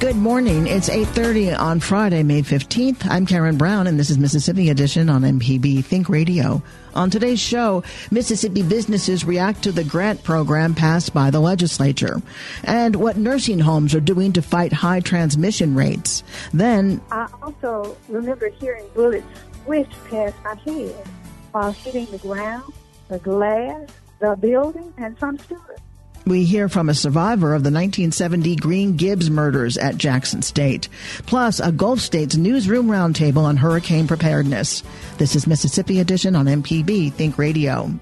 Good morning. It's 8:30 on Friday, May 15th. I'm Karen Brown and this is Mississippi Edition on MPB Think Radio. On today's show, Mississippi businesses react to the grant program passed by the legislature and what nursing homes are doing to fight high transmission rates. Then I also remember hearing bullets whiz past my head while hitting the ground, the glass, the building, and some students. We hear from a survivor of the 1970 Green Gibbs murders at Jackson State, plus a Gulf States newsroom roundtable on hurricane preparedness. This is Mississippi Edition on MPB Think Radio.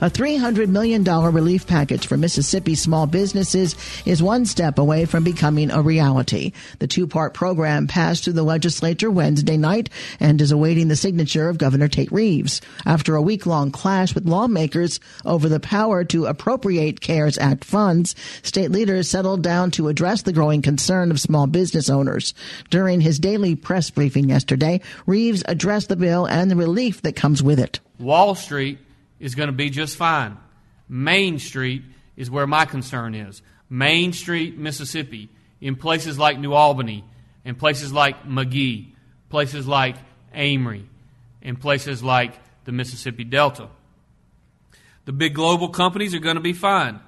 A $300 million relief package for Mississippi small businesses is one step away from becoming a reality. The two-part program passed through the legislature Wednesday night and is awaiting the signature of Governor Tate Reeves. After a week-long clash with lawmakers over the power to appropriate CARES Act funds, state leaders settled down to address the growing concern of small business owners. During his daily press briefing yesterday, Reeves addressed the bill and the relief that comes with it. Wall Street is going to be just fine. Main Street is where my concern is. Main Street, Mississippi, in places like New Albany, in places like Magee, places like Amory, in places like the Mississippi Delta. The big global companies are going to be fine.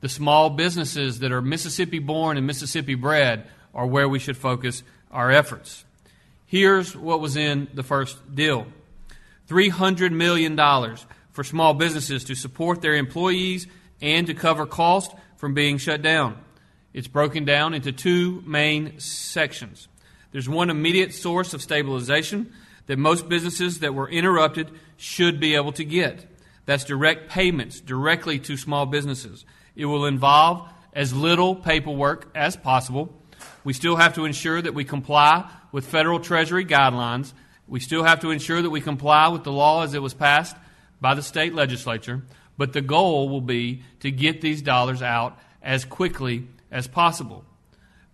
The small businesses that are Mississippi born and Mississippi bred are where we should focus our efforts. Here's what was in the first deal $300 million for small businesses to support their employees and to cover costs from being shut down. It's broken down into two main sections. There's one immediate source of stabilization that most businesses that were interrupted should be able to get. That's direct payments directly to small businesses. It will involve as little paperwork as possible. We still have to ensure that we comply with federal Treasury guidelines. We still have to ensure that we comply with the law as it was passed by the state legislature, but the goal will be to get these dollars out as quickly as possible.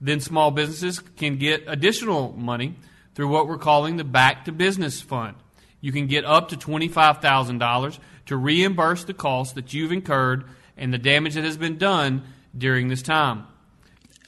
Then small businesses can get additional money through what we're calling the Back to Business Fund. You can get up to $25,000 to reimburse the costs that you've incurred and the damage that has been done during this time.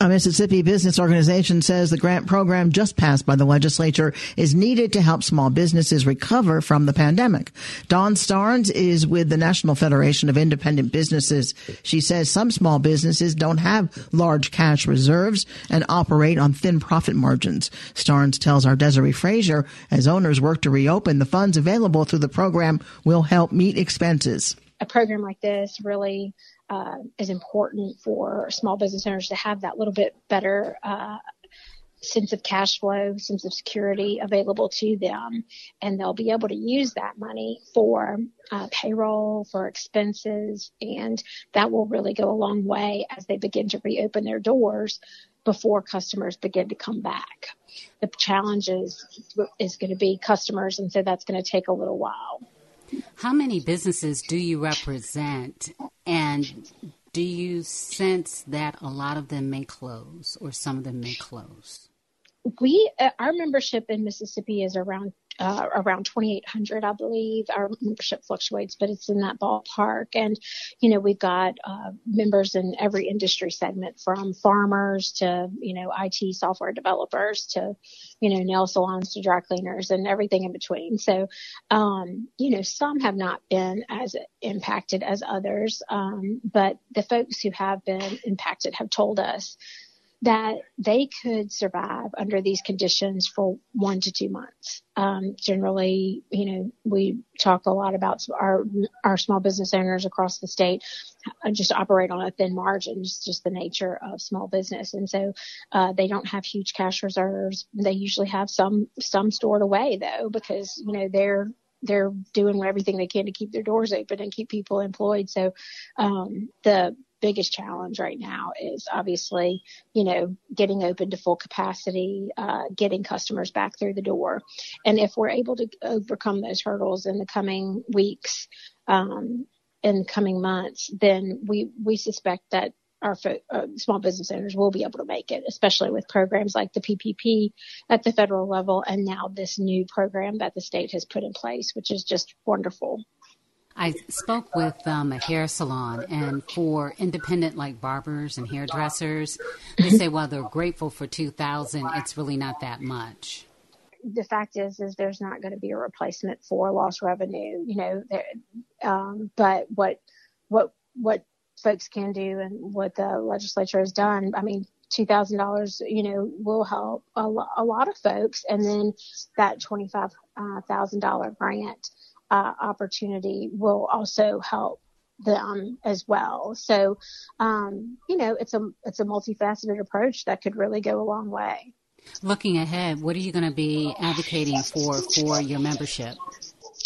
A Mississippi business organization says the grant program just passed by the legislature is needed to help small businesses recover from the pandemic. Dawn Starnes is with the National Federation of Independent Businesses. She says some small businesses don't have large cash reserves and operate on thin profit margins. Starnes tells our Desare Frazier as owners work to reopen, the funds available through the program will help meet expenses. A program like this really uh, is important for small business owners to have that little bit better uh, sense of cash flow, sense of security available to them, and they'll be able to use that money for uh, payroll, for expenses, and that will really go a long way as they begin to reopen their doors before customers begin to come back. The challenge is, is going to be customers, and so that's going to take a little while. How many businesses do you represent? And do you sense that a lot of them may close or some of them may close? We, uh, our membership in Mississippi is around uh, around 2,800, I believe. Our membership fluctuates, but it's in that ballpark. And, you know, we've got uh, members in every industry segment from farmers to, you know, IT software developers to, you know, nail salons to dry cleaners and everything in between. So, um, you know, some have not been as impacted as others. Um, but the folks who have been impacted have told us that they could survive under these conditions for one to two months. Um, generally, you know, we talk a lot about our our small business owners across the state uh, just operate on a thin margin, It's just the nature of small business, and so uh, they don't have huge cash reserves. They usually have some some stored away though, because you know they're they're doing everything they can to keep their doors open and keep people employed. So um, the biggest challenge right now is obviously, you know, getting open to full capacity, uh, getting customers back through the door. And if we're able to overcome those hurdles in the coming weeks, um, in coming months, then we, we suspect that our uh, small business owners will be able to make it, especially with programs like the PPP at the federal level and now this new program that the state has put in place, which is just wonderful. I spoke with um, a hair salon, and for independent like barbers and hairdressers, they say while they're grateful for 2000 it's really not that much. The fact is, is there's not going to be a replacement for lost revenue, you know. Um, but what, what, what folks can do, and what the legislature has done, I mean, two thousand dollars, you know, will help a, lo- a, lot of folks, and then that twenty five uh, thousand dollar grant uh, opportunity will also help them as well. So, um, you know, it's a it's a multifaceted approach that could really go a long way. Looking ahead, what are you going to be advocating for for your membership?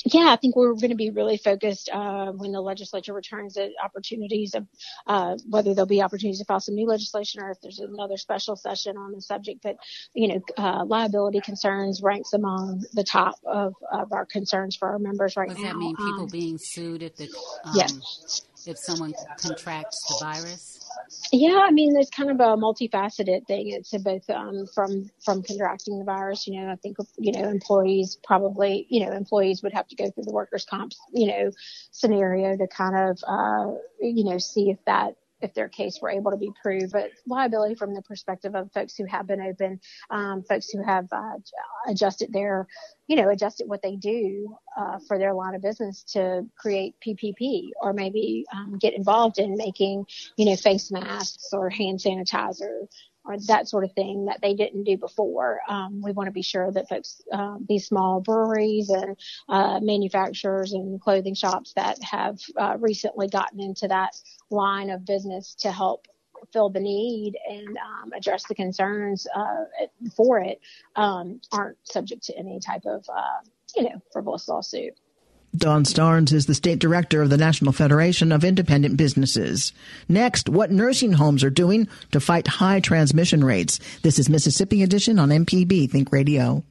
Yeah, I think we're going to be really focused uh, when the legislature returns at opportunities of uh, whether there'll be opportunities to file some new legislation or if there's another special session on the subject. But you know, uh, liability concerns ranks among the top of, of our concerns for our members right now. Does that mean people um, being sued if the um, yes. if someone contracts the virus? Yeah, I mean, it's kind of a multifaceted thing. It's both um, from from contracting the virus. You know, I think you know employees probably you know employees would have to go through the workers' comp you know scenario to kind of uh, you know see if that if their case were able to be proved, but liability from the perspective of folks who have been open, um, folks who have uh, adjusted their, you know, adjusted what they do uh, for their line of business to create PPE, or maybe um, get involved in making, you know, face masks or hand sanitizer or that sort of thing that they didn't do before. Um, we want to be sure that folks, uh, these small breweries and uh, manufacturers and clothing shops that have uh, recently gotten into that line of business to help fill the need and um, address the concerns uh, for it um, aren't subject to any type of, uh, you know, frivolous lawsuit. Dawn Starnes is the state director of the National Federation of Independent Businesses. Next, what nursing homes are doing to fight high transmission rates. This is Mississippi Edition on MPB Think Radio.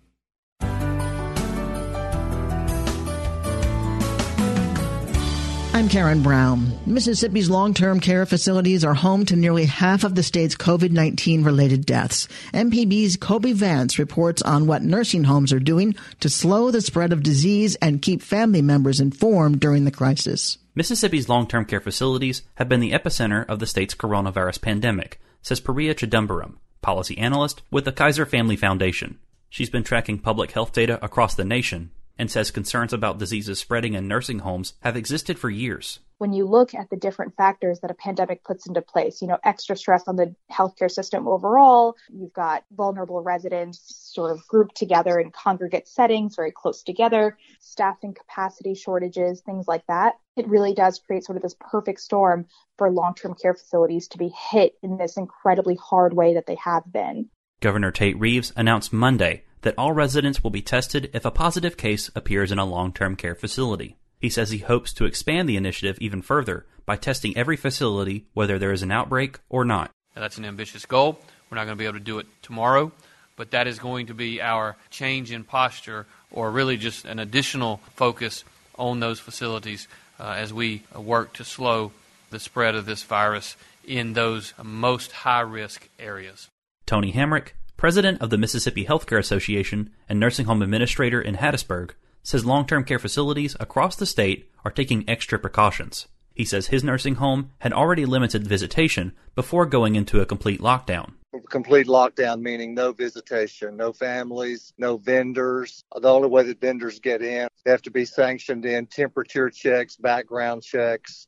I'm Karen Brown. Mississippi's long-term care facilities are home to nearly half of the state's COVID-19 related deaths. MPB's Kobee Vance reports on what nursing homes are doing to slow the spread of disease and keep family members informed during the crisis. Mississippi's long-term care facilities have been the epicenter of the state's coronavirus pandemic, says Priya Chidambaram, policy analyst with the Kaiser Family Foundation. She's been tracking public health data across the nation and says concerns about diseases spreading in nursing homes have existed for years. When you look at the different factors that a pandemic puts into place, you know, extra stress on the healthcare system overall, you've got vulnerable residents sort of grouped together in congregate settings, very close together, staffing capacity shortages, things like that. It really does create sort of this perfect storm for long term care facilities to be hit in this incredibly hard way that they have been. Governor Tate Reeves announced Monday that all residents will be tested if a positive case appears in a long term care facility. He says he hopes to expand the initiative even further by testing every facility whether there is an outbreak or not. Now, that's an ambitious goal. We're not going to be able to do it tomorrow, but that is going to be our change in posture or really just an additional focus on those facilities uh, as we work to slow the spread of this virus in those most high risk areas. Tony Hamrick, president of the Mississippi Healthcare Association and nursing home administrator in Hattiesburg, says long term care facilities across the state are taking extra precautions. He says his nursing home had already limited visitation before going into a complete lockdown. Complete lockdown meaning no visitation, no families, no vendors. The only way that vendors get in, they have to be sanctioned in, temperature checks, background checks.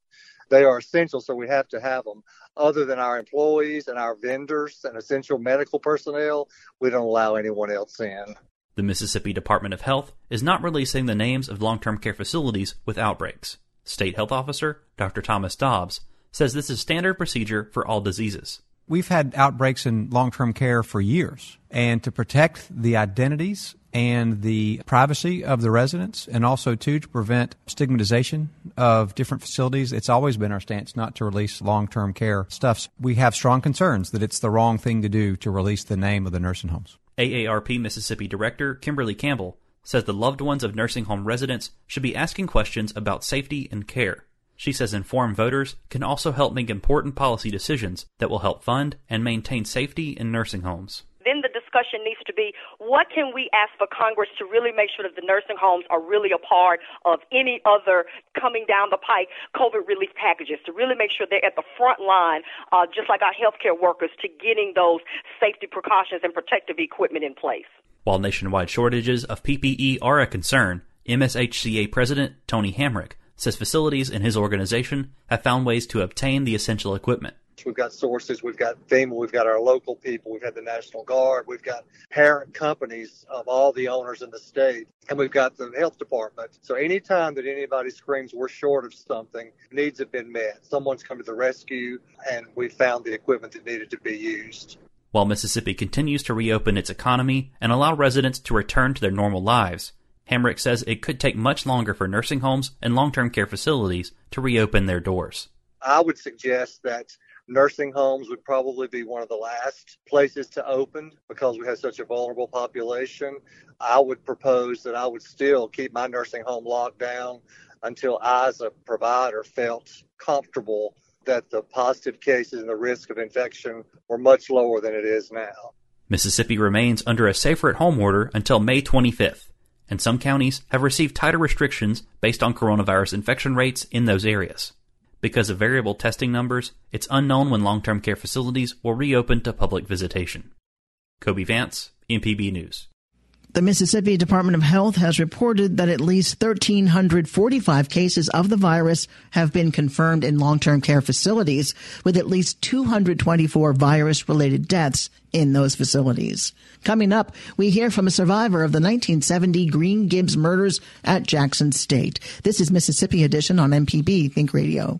They are essential, so we have to have them. Other than our employees and our vendors and essential medical personnel, we don't allow anyone else in. The Mississippi Department of Health is not releasing the names of long term care facilities with outbreaks. State Health Officer Dr. Thomas Dobbs says this is standard procedure for all diseases. We've had outbreaks in long term care for years, and to protect the identities and the privacy of the residents, and also too to prevent stigmatization of different facilities, it's always been our stance not to release long term care stuffs. We have strong concerns that it's the wrong thing to do to release the name of the nursing homes. AARP Mississippi Director Kimberly Campbell says the loved ones of nursing home residents should be asking questions about safety and care. She says informed voters can also help make important policy decisions that will help fund and maintain safety in nursing homes. Then the discussion needs to be what can we ask for Congress to really make sure that the nursing homes are really a part of any other coming down the pike COVID relief packages to really make sure they're at the front line, uh, just like our healthcare workers, to getting those safety precautions and protective equipment in place. While nationwide shortages of PPE are a concern, MSHCA President Tony Hamrick says facilities in his organization have found ways to obtain the essential equipment. We've got sources, we've got FEMA, we've got our local people, we've had the National Guard, we've got parent companies of all the owners in the state, and we've got the health department. So anytime that anybody screams we're short of something, needs have been met. Someone's come to the rescue, and we found the equipment that needed to be used. While Mississippi continues to reopen its economy and allow residents to return to their normal lives, Hamrick says it could take much longer for nursing homes and long term care facilities to reopen their doors. I would suggest that nursing homes would probably be one of the last places to open because we have such a vulnerable population. I would propose that I would still keep my nursing home locked down until I, as a provider, felt comfortable that the positive cases and the risk of infection were much lower than it is now. Mississippi remains under a safer at home order until May 25th, and some counties have received tighter restrictions based on coronavirus infection rates in those areas. Because of variable testing numbers, it's unknown when long term care facilities will reopen to public visitation. Kobee Vance, MPB News. The Mississippi Department of Health has reported that at least 1,345 cases of the virus have been confirmed in long-term care facilities, with at least 224 virus-related deaths in those facilities. Coming up, we hear from a survivor of the 1970 Green Gibbs murders at Jackson State. This is Mississippi Edition on MPB Think Radio.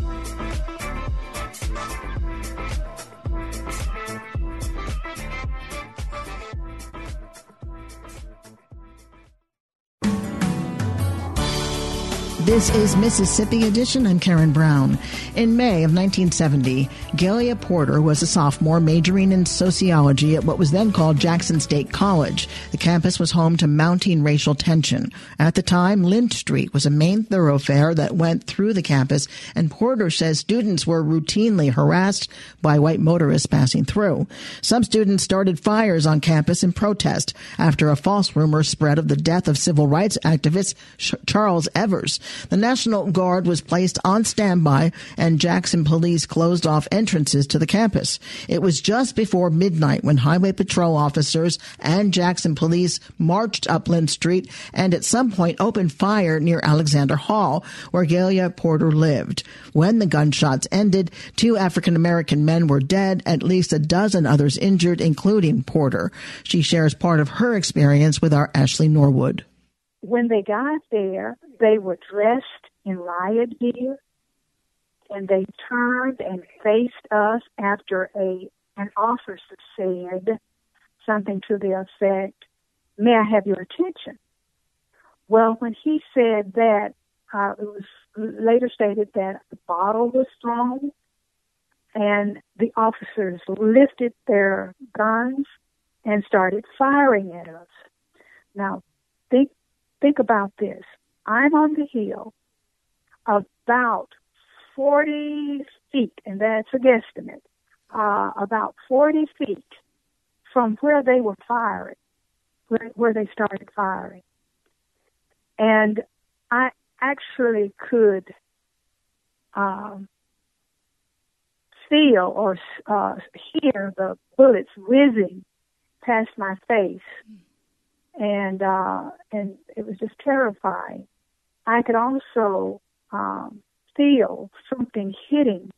This is Mississippi Edition. I'm Karen Brown. In May of 1970, Galia Porter was a sophomore majoring in sociology at what was then called Jackson State College. The campus was home to mounting racial tension. At the time, Lynch Street was a main thoroughfare that went through the campus, and Porter says students were routinely harassed by white motorists passing through. Some students started fires on campus in protest after a false rumor spread of the death of civil rights activist Charles Evers. The National Guard was placed on standby and Jackson police closed off entrances to the campus. It was just before midnight when highway patrol officers and Jackson police marched up Lynch Street and at some point opened fire near Alexander Hall, where Galia Porter lived. When the gunshots ended, two African American men were dead, at least a dozen others injured, including Porter. She shares part of her experience with our Ashley Norwood. When they got there, they were dressed in riot gear and they turned and faced us after a an officer said, something to the effect, May I have your attention? Well, when he said that, uh, it was later stated that the bottle was thrown and the officers lifted their guns and started firing at us. Now, think think about this. I'm on the hill about 40 feet, and that's a guesstimate, uh, about 40 feet from where they were firing, where, where they started firing. And I actually could um, feel or uh, hear the bullets whizzing past my face, and uh, and it was just terrifying. I could also um, feel something hitting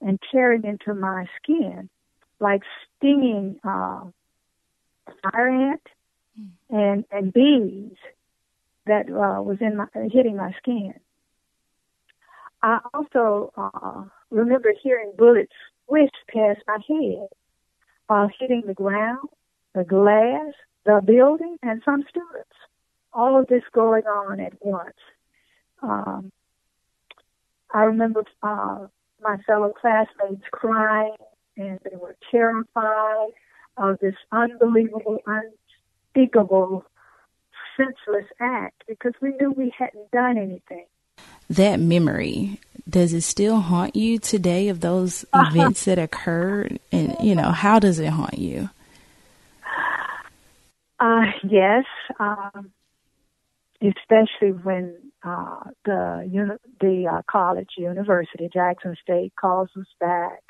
and tearing into my skin, like stinging uh, fire ant and and bees that uh, was in my hitting my skin. I also uh, remember hearing bullets whiz past my head while hitting the ground, the glass, the building, and some students. All of this going on at once. Um, I remember uh, my fellow classmates crying, and they were terrified of this unbelievable, unspeakable, senseless act because we knew we hadn't done anything. That memory, does it still haunt you today of those events that occurred? And, you know, how does it haunt you? Uh, yes, um, especially when uh, the uni- the uh, college, university, Jackson State, calls us back,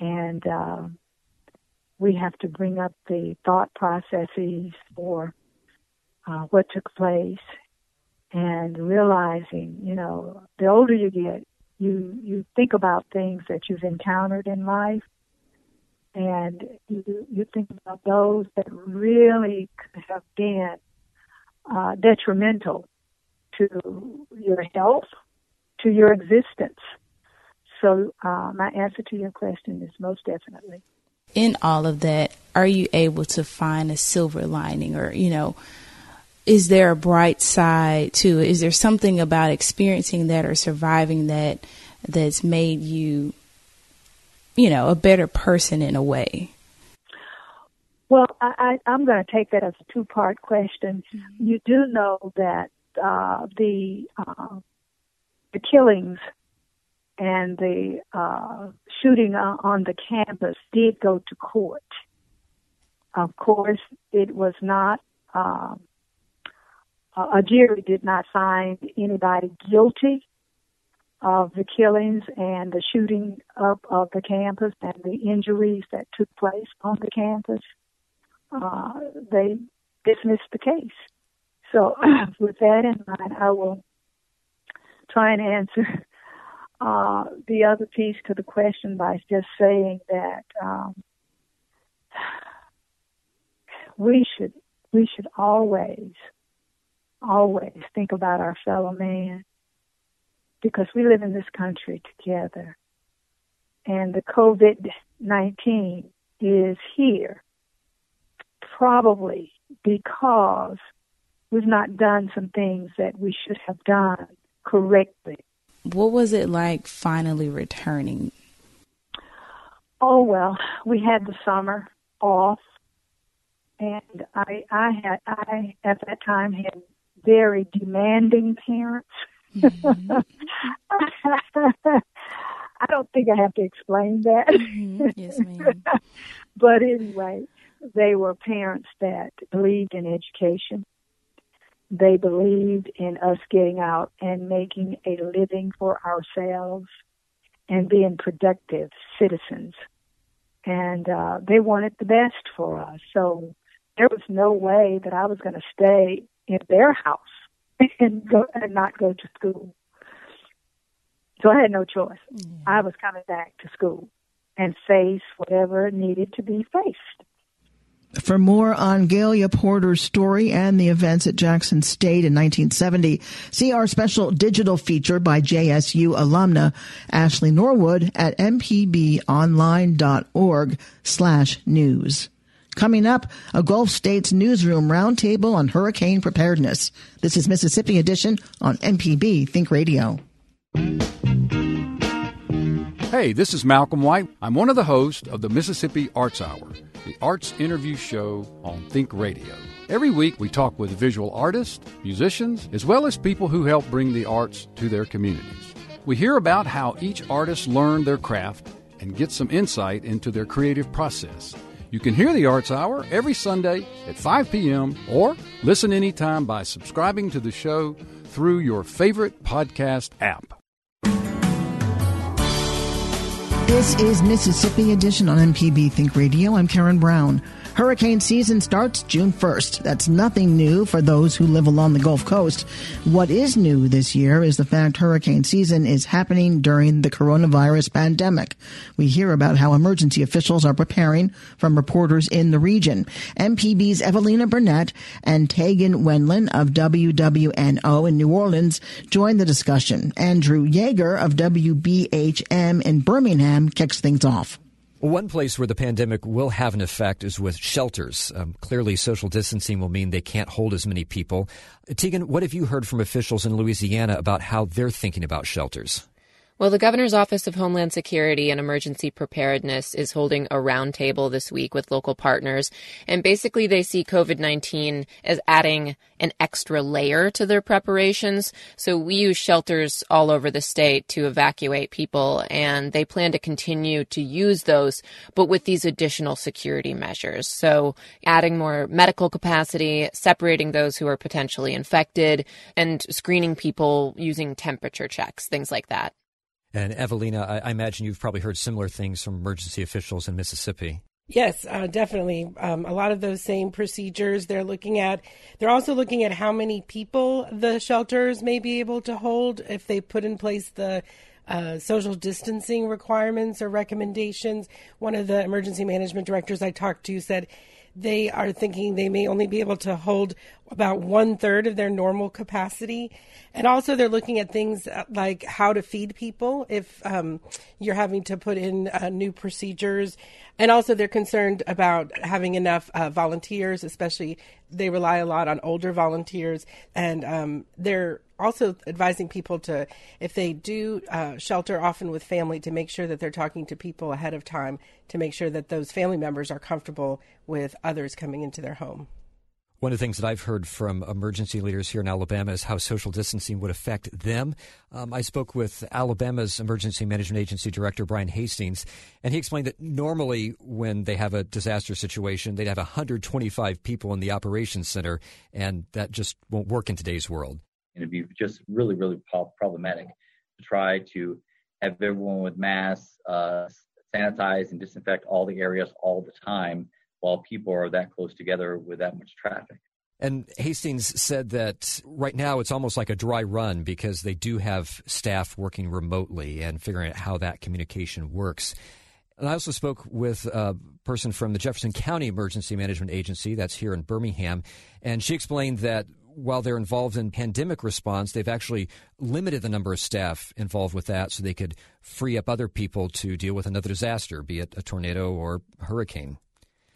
and uh, we have to bring up the thought processes for uh, what took place, and realizing, you know, the older you get, you you think about things that you've encountered in life, and you you think about those that really could have been uh, detrimental to your health, to your existence. So, uh, my answer to your question is most definitely. In all of that, are you able to find a silver lining or, you know, is there a bright side to it? Is there something about experiencing that or surviving that that's made you, you know, a better person in a way? Well, I, I, am going to take that as a two part question. Mm-hmm. You do know that uh, the uh, the killings and the uh, shooting on the campus did go to court. Of course, it was not. Um, a jury did not find anybody guilty of the killings and the shooting up of the campus and the injuries that took place on the campus. Uh, they dismissed the case. So, with that in mind, I will try and answer uh, the other piece to the question by just saying that um, we should we should always always think about our fellow man because we live in this country together, and the COVID nineteen is here probably because we've not done some things that we should have done correctly. What was it like finally returning? Oh well, we had the summer off, and I I had I at that time had very demanding parents. Mm-hmm. I don't think I have to explain that. Mm-hmm. Yes, ma'am. but anyway, they were parents that believed in education they believed in us getting out and making a living for ourselves and being productive citizens. And uh, they wanted the best for us. So there was no way that I was going to stay in their house and go and not go to school. So I had no choice. I was coming back to school and face whatever needed to be faced. For more on Galia Porter's story and the events at Jackson State in 1970, see our special digital feature by JSU alumna Ashley Norwood at mpbonline.org slash news. Coming up, a Gulf States newsroom roundtable on hurricane preparedness. This is Mississippi Edition on MPB Think Radio. Hey, this is Malcolm White. I'm one of the hosts of the Mississippi Arts Hour, the arts interview show on Think Radio. Every week, we talk with visual artists, musicians, as well as people who help bring the arts to their communities. We hear about how each artist learned their craft and get some insight into their creative process. You can hear the Arts Hour every Sunday at 5 p.m. or listen anytime by subscribing to the show through your favorite podcast app. This is Mississippi Edition on MPB Think Radio. I'm Karen Brown. Hurricane season starts June 1st. That's nothing new for those who live along the Gulf Coast. What is new this year is the fact hurricane season is happening during the coronavirus pandemic. We hear about how emergency officials are preparing from reporters in the region. MPB's Evelina Burnett and Tegan Wendland of WWNO in New Orleans join the discussion. Andrew Yeager of WBHM in Birmingham kicks things off. One place where the pandemic will have an effect is with shelters. Um, clearly, social distancing will mean they can't hold as many people. Tegan, what have you heard from officials in Louisiana about how they're thinking about shelters? Well, the governor's office of Homeland Security and Emergency Preparedness is holding a roundtable this week with local partners. And basically, they see COVID 19 as adding an extra layer to their preparations. So we use shelters all over the state to evacuate people, and they plan to continue to use those, but with these additional security measures. So adding more medical capacity, separating those who are potentially infected, and screening people using temperature checks, things like that. And Evelina, I, I, imagine you've probably heard similar things from emergency officials in Mississippi. Yes, uh, definitely. Um, a lot of those same procedures they're looking at. They're also looking at how many people the shelters may be able to hold if they put in place the uh, social distancing requirements or recommendations. One of the emergency management directors I talked to said they are thinking they may only be able to hold about one third of their normal capacity. And also, they're looking at things uh, like how to feed people if um, you're having to put in uh, new procedures. And also, they're concerned about having enough uh, volunteers, especially they rely a lot on older volunteers. And um, they're also advising people to, if they do uh, shelter often with family, to make sure that they're talking to people ahead of time to make sure that those family members are comfortable with others coming into their home. One of the things that I've heard from emergency leaders here in Alabama is how social distancing would affect them. Um, I spoke with Alabama's Emergency Management Agency Director, Brian Hastings, and he explained that normally when they have a disaster situation, they'd have 125 people in the operations center, and that just won't work in today's world. And it'd be just really, really problematic to try to have everyone with masks, uh, sanitize and disinfect all the areas all the time while people are that close together with that much traffic. And Hastings said that right now it's almost like a dry run because they do have staff working remotely and figuring out how that communication works. And I also spoke with a person from the Jefferson County Emergency Management Agency that's here in Birmingham, and she explained that while they're involved in pandemic response, they've actually limited the number of staff involved with that so they could free up other people to deal with another disaster, be it a tornado or hurricane.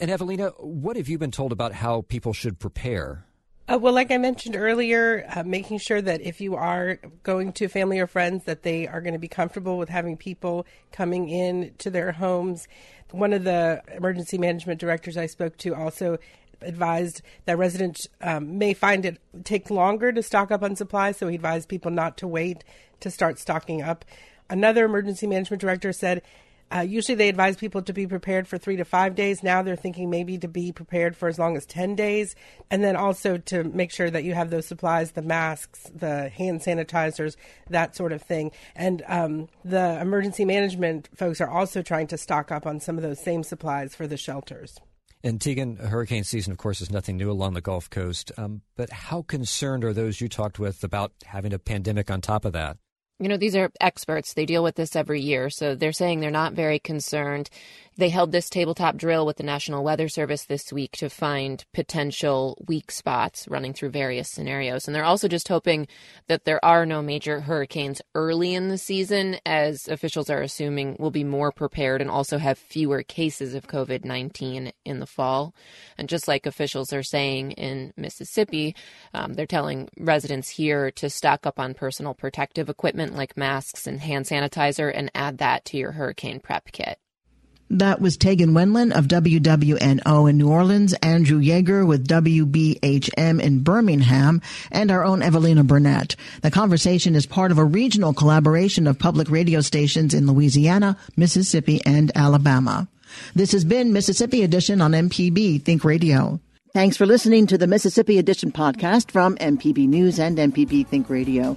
And Evelina, what have you been told about how people should prepare? Uh, well, like I mentioned earlier, uh, making sure that if you are going to family or friends, that they are going to be comfortable with having people coming in to their homes. One of the emergency management directors I spoke to also advised that residents um, may find it take longer to stock up on supplies, so he advised people not to wait to start stocking up. Another emergency management director said uh, usually they advise people to be prepared for three to five days. Now they're thinking maybe to be prepared for as long as 10 days. And then also to make sure that you have those supplies the masks, the hand sanitizers, that sort of thing. And um, the emergency management folks are also trying to stock up on some of those same supplies for the shelters. And Tegan, hurricane season, of course, is nothing new along the Gulf Coast. Um, but how concerned are those you talked with about having a pandemic on top of that? You know, these are experts. They deal with this every year. So they're saying they're not very concerned. They held this tabletop drill with the National Weather Service this week to find potential weak spots running through various scenarios. And they're also just hoping that there are no major hurricanes early in the season, as officials are assuming we'll be more prepared and also have fewer cases of COVID 19 in the fall. And just like officials are saying in Mississippi, um, they're telling residents here to stock up on personal protective equipment like masks and hand sanitizer and add that to your hurricane prep kit. That was Tegan Wendland of WWNO in New Orleans, Andrew Yeager with WBHM in Birmingham, and our own Evelina Burnett. The conversation is part of a regional collaboration of public radio stations in Louisiana, Mississippi, and Alabama. This has been Mississippi Edition on MPB Think Radio. Thanks for listening to the Mississippi Edition podcast from MPB News and MPB Think Radio.